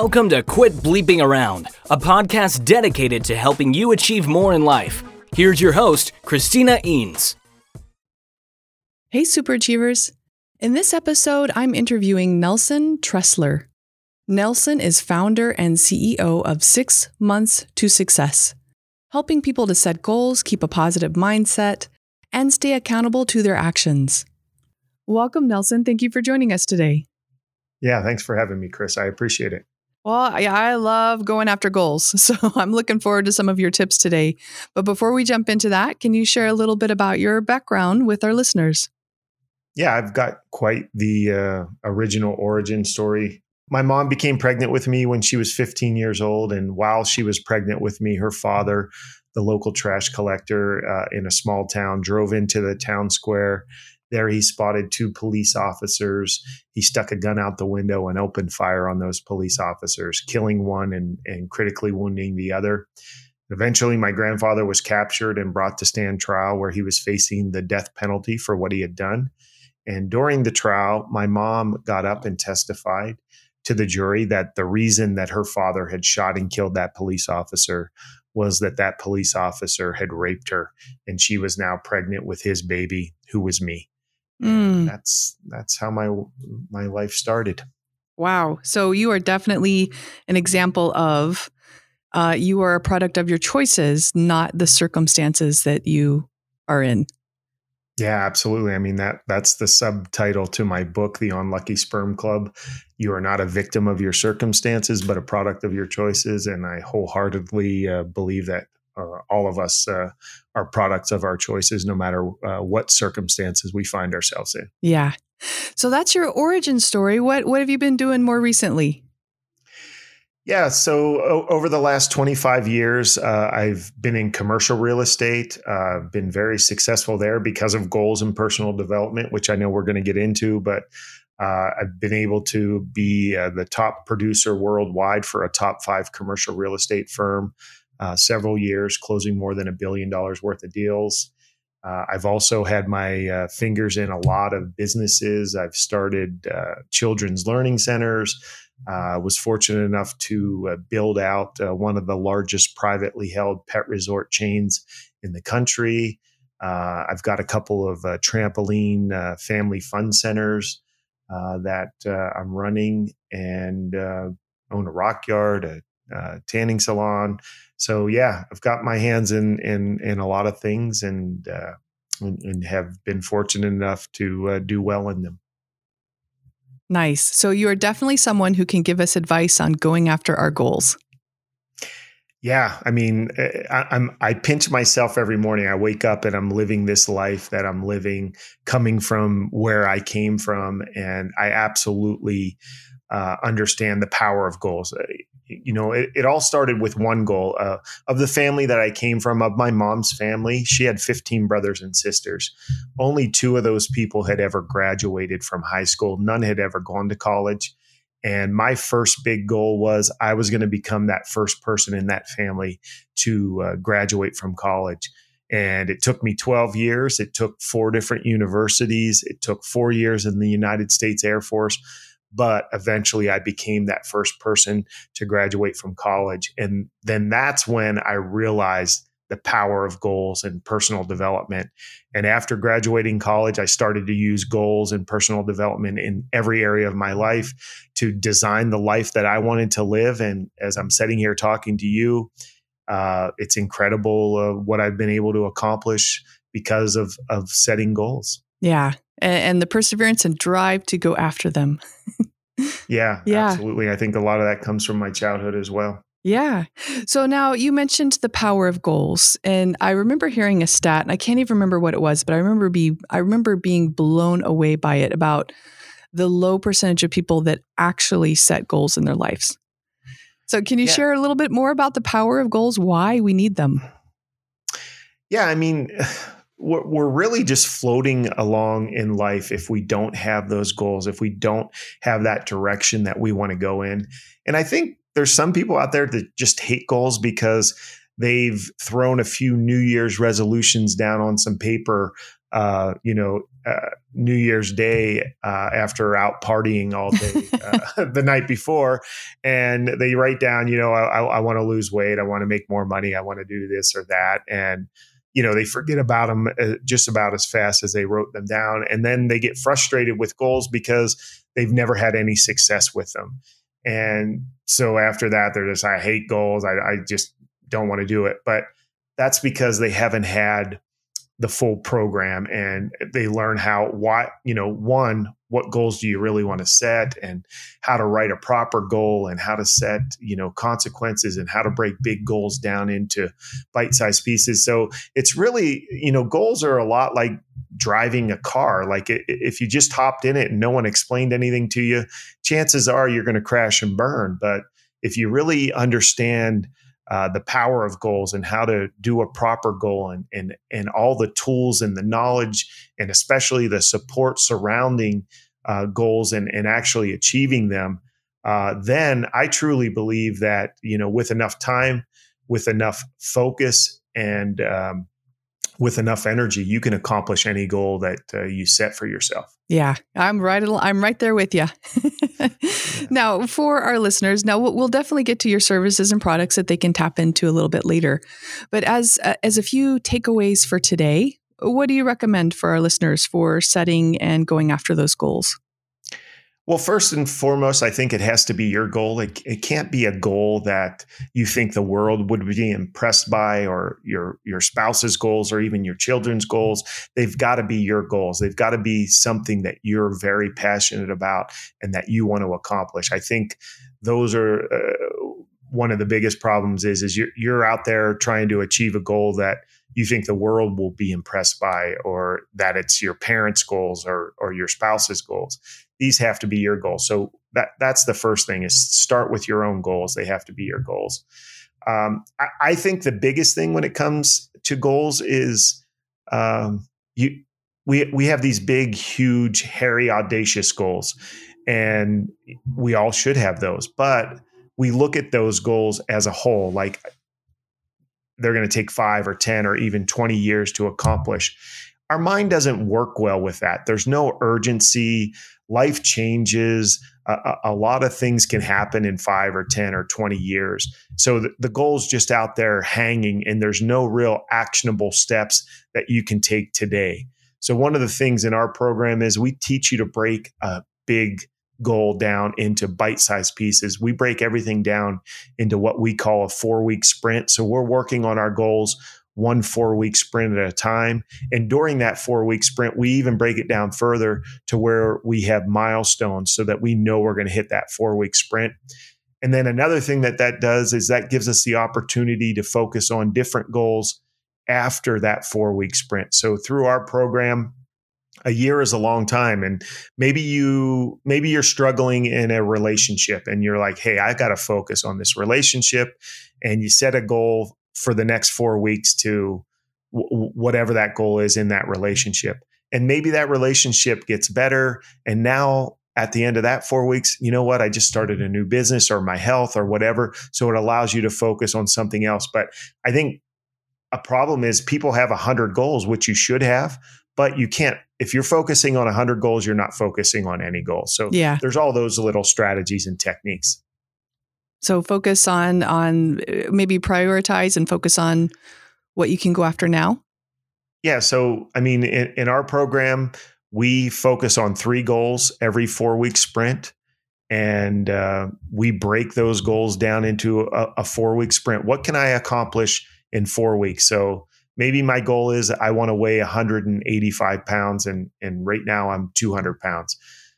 Welcome to Quit Bleeping Around, a podcast dedicated to helping you achieve more in life. Here's your host, Christina Eanes. Hey, Superachievers. In this episode, I'm interviewing Nelson Tressler. Nelson is founder and CEO of Six Months to Success, helping people to set goals, keep a positive mindset, and stay accountable to their actions. Welcome, Nelson. Thank you for joining us today. Yeah, thanks for having me, Chris. I appreciate it. Well, I love going after goals. So I'm looking forward to some of your tips today. But before we jump into that, can you share a little bit about your background with our listeners? Yeah, I've got quite the uh, original origin story. My mom became pregnant with me when she was 15 years old. And while she was pregnant with me, her father, the local trash collector uh, in a small town, drove into the town square there, he spotted two police officers. He stuck a gun out the window and opened fire on those police officers, killing one and, and critically wounding the other. Eventually, my grandfather was captured and brought to stand trial where he was facing the death penalty for what he had done. And during the trial, my mom got up and testified to the jury that the reason that her father had shot and killed that police officer was that that police officer had raped her and she was now pregnant with his baby who was me Mm. That's that's how my my life started. Wow. So you are definitely an example of uh, you are a product of your choices, not the circumstances that you are in. Yeah, absolutely. I mean that that's the subtitle to my book, The Unlucky Sperm Club. You are not a victim of your circumstances, but a product of your choices, and I wholeheartedly uh, believe that uh, all of us uh, are products of our choices, no matter uh, what circumstances we find ourselves in. Yeah. So that's your origin story. What what have you been doing more recently? Yeah, so o- over the last 25 years, uh, I've been in commercial real estate, uh, been very successful there because of goals and personal development, which I know we're going to get into. But uh, I've been able to be uh, the top producer worldwide for a top five commercial real estate firm uh, several years, closing more than a billion dollars worth of deals. Uh, I've also had my uh, fingers in a lot of businesses. I've started uh, children's learning centers. Uh, was fortunate enough to uh, build out one of the largest privately held pet resort chains in the country. I've got a couple of trampoline family fun centers that I'm running and own a rock yard, a uh, tanning salon. So yeah, I've got my hands in in in a lot of things, and uh, and, and, have been fortunate enough to uh, do well in them. Nice. So you are definitely someone who can give us advice on going after our goals. Yeah, I mean, eh, I, I'm I pinch myself every morning. I wake up and I'm living this life that I'm living, coming from where I came from, and I absolutely uh, understand the power of goals. Uh, you know, it, it all started with one goal uh, of the family that I came from, of my mom's family. She had 15 brothers and sisters. Only two of those people had ever graduated from high school, none had ever gone to college. And my first big goal was I was going to become that first person in that family to uh, graduate from college. And it took me 12 years. It took four different universities. It took four years in the United States Air Force but eventually I became that first person to graduate from college. And then that's when I realized the power of goals and personal development. And after graduating college, I started to use goals and personal development in every area of my life to design the life that I wanted to live. And as I'm sitting here talking to you, uh, it's incredible uh, what I've been able to accomplish because of of setting goals. Yeah, and, and the perseverance and drive to go after them. yeah, yeah, absolutely. I think a lot of that comes from my childhood as well. Yeah. So now you mentioned the power of goals, and I remember hearing a stat, and I can't even remember what it was, but I remember be I remember being blown away by it about the low percentage of people that actually set goals in their lives. So can you yeah. share a little bit more about the power of goals, why we need them? Yeah, I mean, we're really just floating along in life if we don't have those goals, if we don't have that direction that we want to go in. And I think there's some people out there that just hate goals because they've thrown a few New Year's resolutions down on some paper, uh, you know, uh, New Year's Day uh, after out partying all day uh, the night before, and they write down, you know, I, I want to lose weight, I want to make more money, I want to do this or that, and you know they forget about them uh, just about as fast as they wrote them down, and then they get frustrated with goals because they've never had any success with them, and so after that they're just I hate goals, I, I just don't want to do it, but that's because they haven't had the full program and they learn how what you know one what goals do you really want to set and how to write a proper goal and how to set you know consequences and how to break big goals down into bite-sized pieces. So it's really you know goals are a lot like driving a car. Like if you just hopped in it and no one explained anything to you chances are you're going to crash and burn. But if you really understand uh, the power of goals and how to do a proper goal and, and and all the tools and the knowledge and especially the support surrounding uh, goals and and actually achieving them uh, then I truly believe that you know with enough time with enough focus and um, with enough energy, you can accomplish any goal that uh, you set for yourself. Yeah, I'm right. I'm right there with you. Now, for our listeners, now we'll definitely get to your services and products that they can tap into a little bit later. But as uh, as a few takeaways for today, what do you recommend for our listeners for setting and going after those goals? Well, first and foremost, I think it has to be your goal. It, it can't be a goal that you think the world would be impressed by, or your your spouse's goals, or even your children's goals. They've got to be your goals. They've got to be something that you're very passionate about and that you want to accomplish. I think those are uh, one of the biggest problems. Is is you're you're out there trying to achieve a goal that you think the world will be impressed by, or that it's your parents' goals or or your spouse's goals these have to be your goals. So that that's the first thing is start with your own goals. They have to be your goals. Um, I, I, think the biggest thing when it comes to goals is um, you we we have these big, huge, hairy, audacious goals, and we all should have those. But we look at those goals as a whole, like they're going to take five or ten or even twenty years to accomplish. Our mind doesn't work well with that. There's no urgency life changes. A, a, lot of things can happen in five or 10 or 20 years. So the, the goal's just out there hanging, and there's no real actionable steps that you can take today. So, one of the things in our program is we teach you to break a big goal down into bite sized pieces. We break everything down into what we call a four week sprint. So, we're working on our goals one four week sprint at a time. And during that four week sprint, we even break it down further to where we have milestones so that we know we're going to hit that four week sprint. And then another thing that that does is that gives us the opportunity to focus on different goals after that four week sprint. So through our program, a year is a long time and maybe you maybe you're struggling in a relationship and you're like hey i got to focus on this relationship and you set a goal for the next four weeks to w- whatever that goal is in that relationship. And maybe that relationship gets better. And now at the end of that four weeks, you know what? I just started a new business or my health or whatever. So it allows you to focus on something else. But I think a problem is people have 100 goals, which you should have, but you can't. If you're focusing on 100 goals, you're not focusing on any goals. So yeah. there's all those little strategies and techniques. So focus on on uh, maybe prioritize and focus on what you can go after now. Yeah. So I mean, in, in our program, we focus on three goals every four week sprint, and uh, we break those goals down into a, a four week sprint. What can I accomplish in four weeks? So maybe my goal is I want to weigh 185 pounds, and and right now I'm 200 pounds.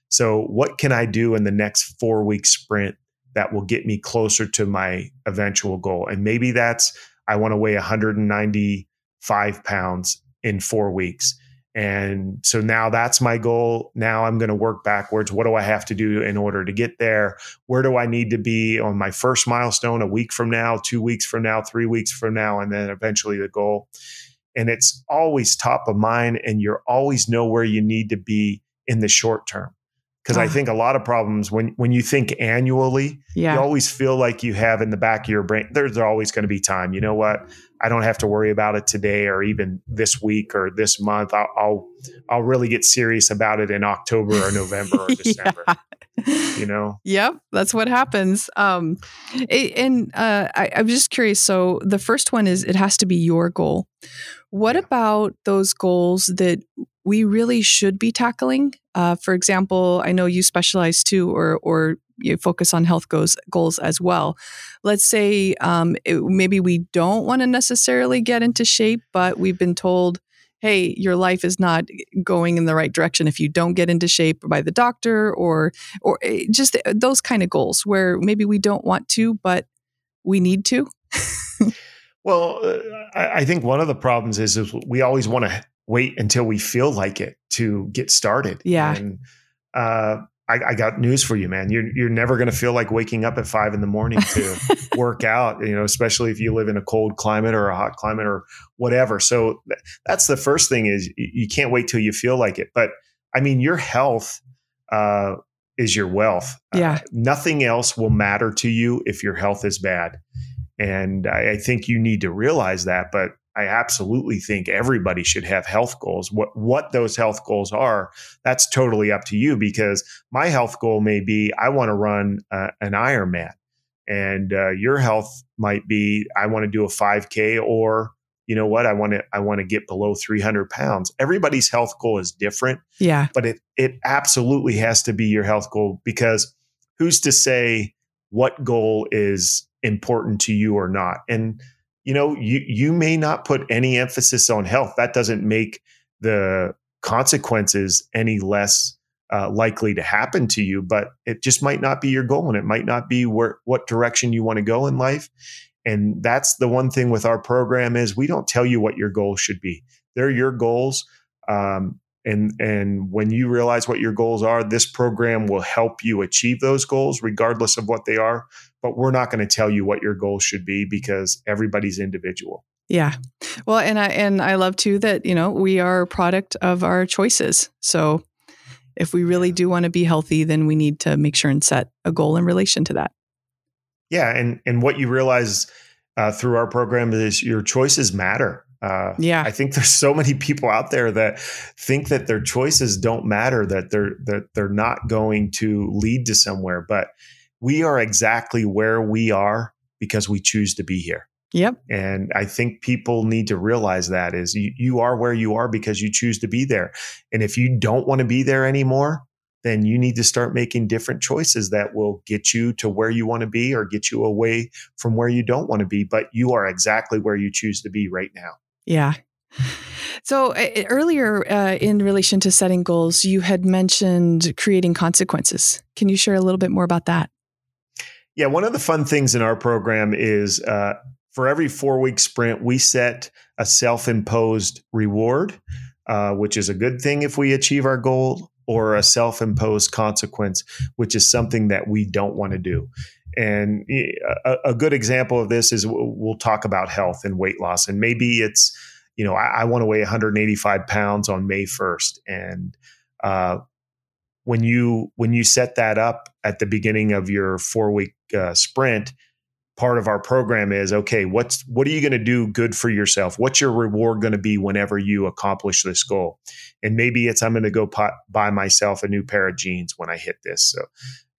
So what can I do in the next four week sprint that will get me closer to my eventual goal. And maybe that's I want to weigh 195 pounds in four weeks. And so now that's my goal. Now I'm going to work backwards. What do I have to do in order to get there? Where do I need to be on my first milestone a week from now, two weeks from now, three weeks from now, and then eventually the goal? And it's always top of mind, and you're always know where you need to be in the short term because I think a lot of problems when when you think annually, Yeah. you always feel like you have in the back of your brain. There's always going to be time. You know what? I don't have to worry about it today or even this week or this month. I'll I'll, I'll really get serious about it in October or November or December. You know? Yep, that's what happens. Um, and uh, I, I'm just curious. So the first one is it has to be your goal. What Yeah. about those goals that we really should be tackling? Uh, for example, I know you specialize too, or or you focus on health goals goals as well. Let's say um, it, maybe we don't want to necessarily get into shape, but we've been told hey, your life is not going in the right direction if you don't get into shape by the doctor or or eh, just those kind of goals where maybe we don't want to but we need to. Well, uh, I, I think one of the problems is, is we always want to wait until we feel like it to get started. Yeah. And uh, I, I got news for you, man. You're you're never going to feel like waking up at five in the morning to work out. You know, especially if you live in a cold climate or a hot climate or whatever. So th- that's the first thing is you, you can't wait till you feel like it. But I mean, your health. Uh, is your wealth. Yeah. Uh, nothing else will matter to you if your health is bad. And I, I think you need to realize that. But I absolutely think everybody should have health goals. What what those health goals are, that's totally up to you. Because my health goal may be I want to run uh, an Ironman, and uh, your health might be I want to do a 5K, or you know what, I want to I want to get below 300 pounds. Everybody's health goal is different Yeah. but it it absolutely has to be your health goal because who's to say what goal is important to you or not and you know you you may not put any emphasis on health. That doesn't make the consequences any less uh, likely to happen to you but it just might not be your goal and it might not be where what direction you want to go in life. And that's the one thing with our program is we don't tell you what your goals should be. They're your goals. Um, and and when you realize what your goals are this program will help you achieve those goals regardless of what they are but we're not going to tell you what your goals should be because everybody's individual Yeah. Well, and I and I love too that, you know, we are a product of our choices. So if we really do want to be healthy, then we need to make sure and set a goal in relation to that. yeah and and what you realize uh, through our program is your choices matter uh, Yeah. I think there's so many people out there that think that their choices don't matter, that they're that they're not going to lead to somewhere. But we are exactly where we are because we choose to be here. Yep. And I think people need to realize that is you, you are where you are because you choose to be there. And if you don't want to be there anymore, then you need to start making different choices that will get you to where you want to be or get you away from where you don't want to be. But you are exactly where you choose to be right now. Yeah. So uh, earlier uh, in relation to setting goals, you had mentioned creating consequences. Can you share a little bit more about that? Yeah, one of the fun things in our program is uh, for every four week sprint, we set a self imposed reward, uh, which is a good thing if we achieve our goal, or a self imposed consequence, which is something that we don't want to do. And a, a good example of this is we'll we'll talk about health and weight loss. And maybe it's, you know, I, I want to weigh 185 pounds on May 1st. And uh, when you when you set that up at the beginning of your four week uh, sprint, part of our program is okay. What's what are you going to do good for yourself? What's your reward going to be whenever you accomplish this goal? And maybe it's I'm going to go pot, buy myself a new pair of jeans when I hit this. So,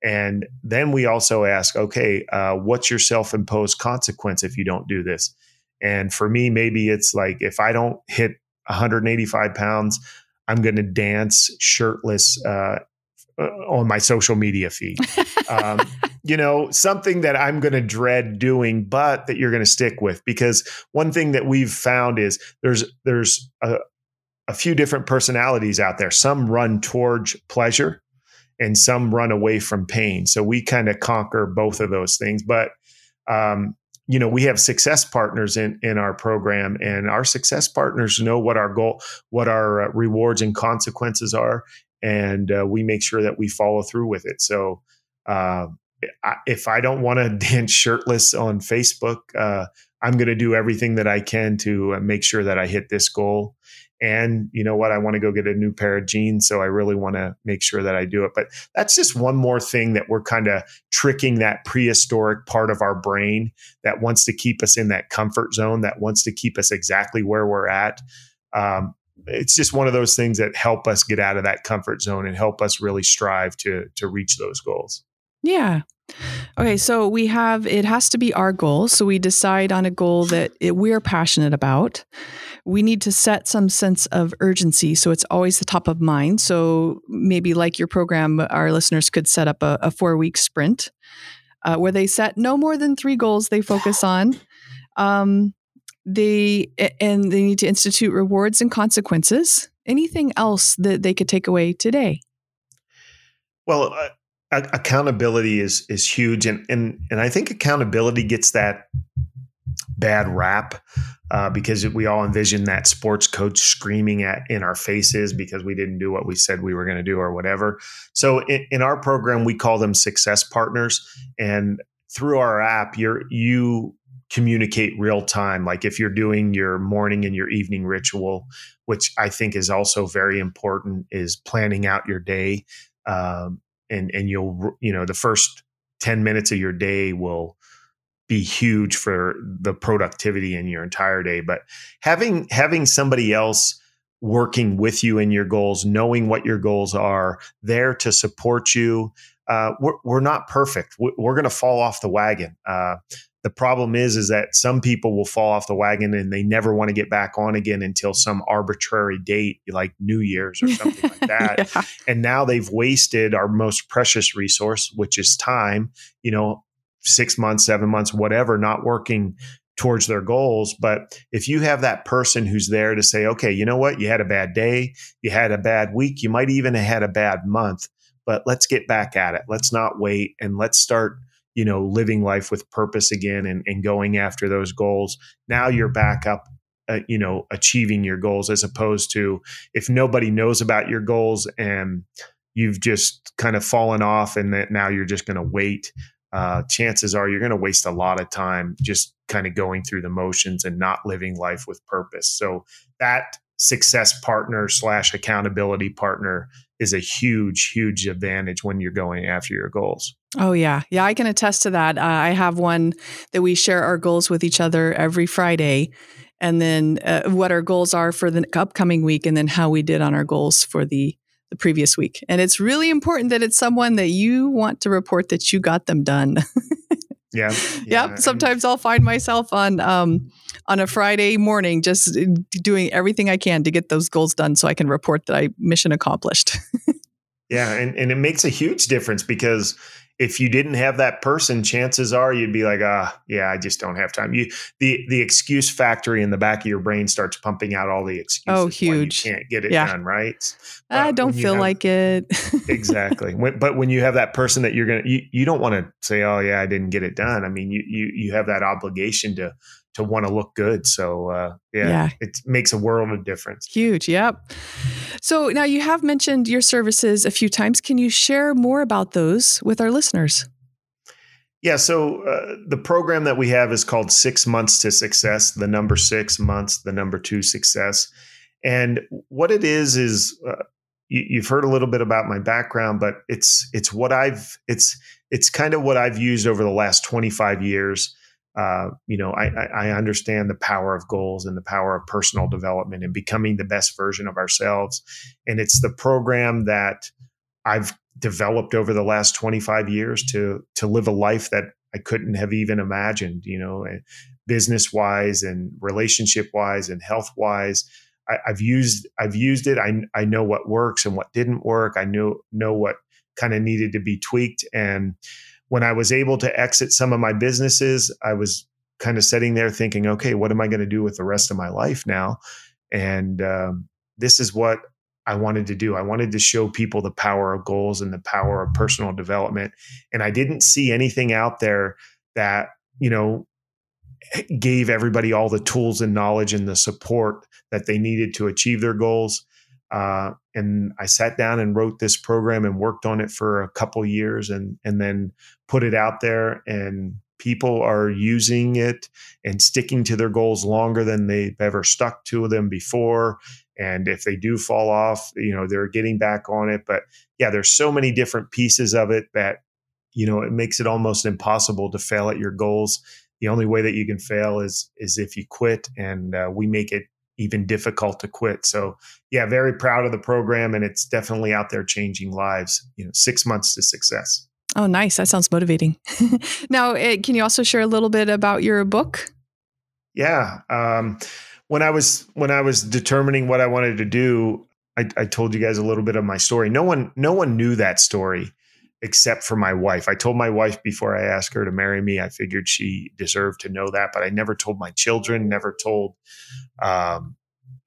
and then we also ask, okay, uh, what's your self imposed consequence if you don't do this? And for me, maybe it's like if I don't hit 185 pounds, I'm going to dance shirtless uh, on my social media feed. um, you know, something that I'm going to dread doing, but that you're going to stick with. Because one thing that we've found is there's there's a, a few different personalities out there. Some run towards pleasure, and some run away from pain. So we kind of conquer both of those things. But um, you know, we have success partners in in our program, and our success partners know what our goal, what our uh, rewards and consequences are, and uh, we make sure that we follow through with it. So. Uh, if I don't want to dance shirtless on Facebook, uh, I'm going to do everything that I can to uh, make sure that I hit this goal. And you know what i want to go get a new pair of jeans so i really want to make sure that i do it but that's just one more thing that we're kind of tricking that prehistoric part of our brain that wants to keep us in that comfort zone that wants to keep us exactly where we're at um, it's just one of those things that help us get out of that comfort zone and help us really strive to to reach those goals yeah Okay, so we have it has to be our goal. So we decide on a goal that it, we're passionate about. We need to set some sense of urgency so it's always the top of mind. So maybe like your program, our listeners could set up a, a four week sprint uh, where they set no more than three goals they focus on. Um, they and they need to institute rewards and consequences. Anything else that they could take away today? Well, uh, accountability is is huge, and and and I think accountability gets that bad rap uh, because we all envision that sports coach screaming at in our faces because we didn't do what we said we were going to do or whatever. So in, in, our program, we call them success partners, and through our app, you're you communicate real time. Like if you're doing your morning and your evening ritual, which I think is also very important, is planning out your day. Um, and and you'll you know the first 10 minutes of your day will be huge for the productivity in your entire day but having having somebody else working with you in your goals knowing what your goals are there to support you uh, we're, we're not perfect we're going to fall off the wagon uh, the problem is, is that some people will fall off the wagon and they never want to get back on again until some arbitrary date, like New Year's or something like that. yeah. And now they've wasted our most precious resource, which is time. You know, six months, seven months, whatever, not working towards their goals. But if you have that person who's there to say, okay, you know what, you had a bad day, you had a bad week, you might even have had a bad month, but let's get back at it. Let's not wait and let's start you know, living life with purpose again and, and going after those goals. Now you're back up, uh, you know, achieving your goals as opposed to if nobody knows about your goals and you've just kind of fallen off and that now you're just going to wait. Uh, chances are you're going to waste a lot of time just kind of going through the motions and not living life with purpose. So that success partner slash accountability partner is a huge, huge advantage when you're going after your goals. Oh, yeah. Yeah, I can attest to that. Uh, I have one that we share our goals with each other every Friday, and then uh, what our goals are for the upcoming week, and then how we did on our goals for the, the previous week. And it's really important that it's someone that you want to report that you got them done. yeah. Yeah. Yep. Sometimes I'll find myself on, um, on a Friday morning, just uh, doing everything I can to get those goals done so I can report that I mission accomplished. yeah. And, and it makes a huge difference because if you didn't have that person, chances are you'd be like, ah, yeah, I just don't have time. You the the excuse factory in the back of your brain starts pumping out all the excuses. Oh, huge! you can't get it yeah. done, right? I don't feel have, like it. exactly. When, but when you have that person that you're gonna, you, you don't want to say, oh yeah, I didn't get it done. I mean, you you you have that obligation to to want to look good. So uh, yeah, yeah, it makes a world of difference. Huge. Yep. So now you have mentioned your services a few times. Can you share more about those with our listeners? Yeah, so uh, the program that we have is called Six Months to Success, the number six months, the number two success. And what it is is uh, you, have heard a little bit about my background, but it's it's what I've it's it's kind of what I've used over the last 25 years uh, you know, I, I understand the power of goals and the power of personal development and becoming the best version of ourselves. And it's the program that I've developed over the last 25 years to to live a life that I couldn't have even imagined, you know, business wise and relationship wise and health wise. I, have used I've used it. I I know what works and what didn't work. I know know what kind of needed to be tweaked. And when I was able to exit some of my businesses, I was kind of sitting there thinking, okay, what am I going to do with the rest of my life now? And um, this is what I wanted to do. I wanted to show people the power of goals and the power of personal development. And I didn't see anything out there that, you know, gave everybody all the tools and knowledge and the support that they needed to achieve their goals. Uh, and I sat down and wrote this program and worked on it for a couple years and and then put it out there and people are using it and sticking to their goals longer than they've ever stuck to them before. And if they do fall off, you know, they're getting back on it. But yeah, there's so many different pieces of it that, you know, it makes it almost impossible to fail at your goals. The only way that you can fail is is if you quit, and uh, we make it even difficult to quit. So yeah, very proud of the program, and it's definitely out there changing lives. You know, six months to success. Oh, nice. That sounds motivating. now, eh, can you also share a little bit about your book? Yeah. Um, when I was when I was determining what I wanted to do, I, I told you guys a little bit of my story. No one no one knew that story except for my wife. I told my wife before I asked her to marry me. I figured she deserved to know that, but I never told my children, never told um,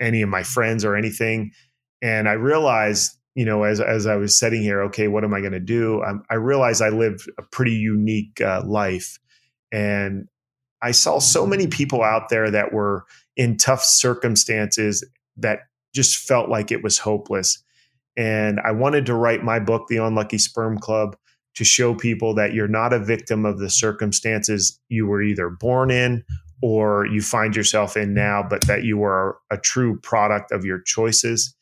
any of my friends or anything. And I realized you know, as as I was sitting here, okay, what am I going to do? I'm, i realized I lived a pretty unique uh, life, and I saw so many people out there that were in tough circumstances that just felt like it was hopeless. And I wanted to write my book, The Unlucky Sperm Club, to show people that you're not a victim of the circumstances you were either born in or you find yourself in now, but that you are a true product of your choices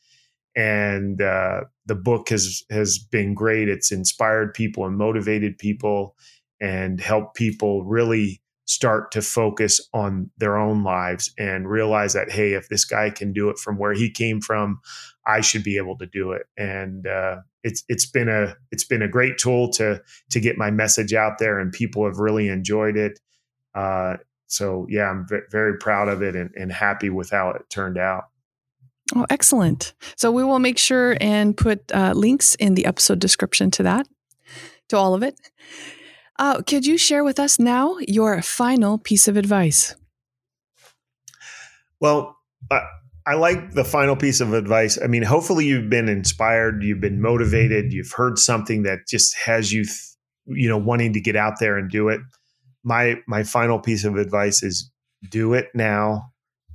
and uh, the book has has been great. It's inspired people and motivated people, and helped people really start to focus on their own lives and realize that hey, if this guy can do it from where he came from, I should be able to do it. And uh, it's it's been a it's been a great tool to to get my message out there, and people have really enjoyed it. Uh, so yeah, I'm v- very proud of it and, and happy with how it turned out. Oh, excellent. So we will make sure and put uh, links in the episode description to that, to all of it. Uh, could you share with us now your final piece of advice? Well, uh, I like the final piece of advice. I mean, hopefully you've been inspired, you've been motivated, you've heard something that just has you, th- you know, wanting to get out there and do it. My my final piece of advice is do it now,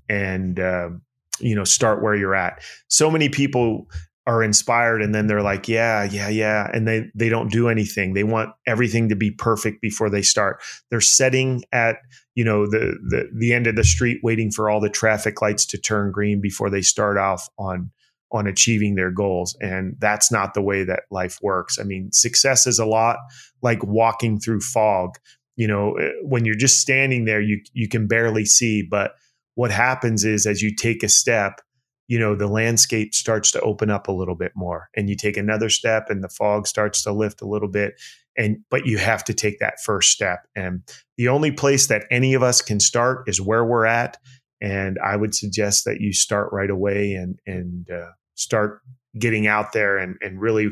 and um, you know start where you're at so many people are inspired and then they're like yeah yeah yeah and they they don't do anything they want everything to be perfect before they start they're setting at you know the the, the end of the street waiting for all the traffic lights to turn green before they start off on on achieving their goals. And that's not the way that life works. I mean success is a lot like walking through fog. You know eh, when you're just standing there you you can barely see. But what happens is as you take a step, you know, the landscape starts to open up a little bit more and you take another step and the fog starts to lift a little bit. And, but you have to take that first step. And the only place that any of us can start is where we're at. And I would suggest that you start right away and, and, uh, start getting out there and, and really,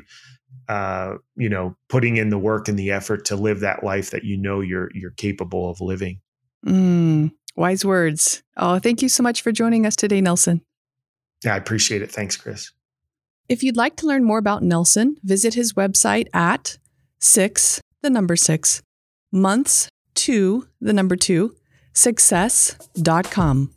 uh, you know, putting in the work and the effort to live that life that you know you're, you're capable of living. Mm, Wise words. Oh, thank you so much for joining us today, Nelson. Yeah, I appreciate it. Thanks, Chris. If you'd like to learn more about Nelson, visit his website at six, the number six, months two, the number two, success.com.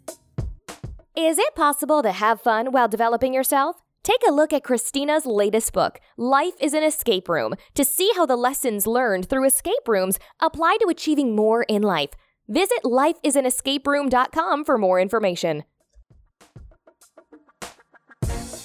Is it possible to have fun while developing yourself? Take a look at Christina's latest book, Life is an Escape Room, to see how the lessons learned through escape rooms apply to achieving more in life. Visit lifeisanescaperoom.com for more information. Thank you.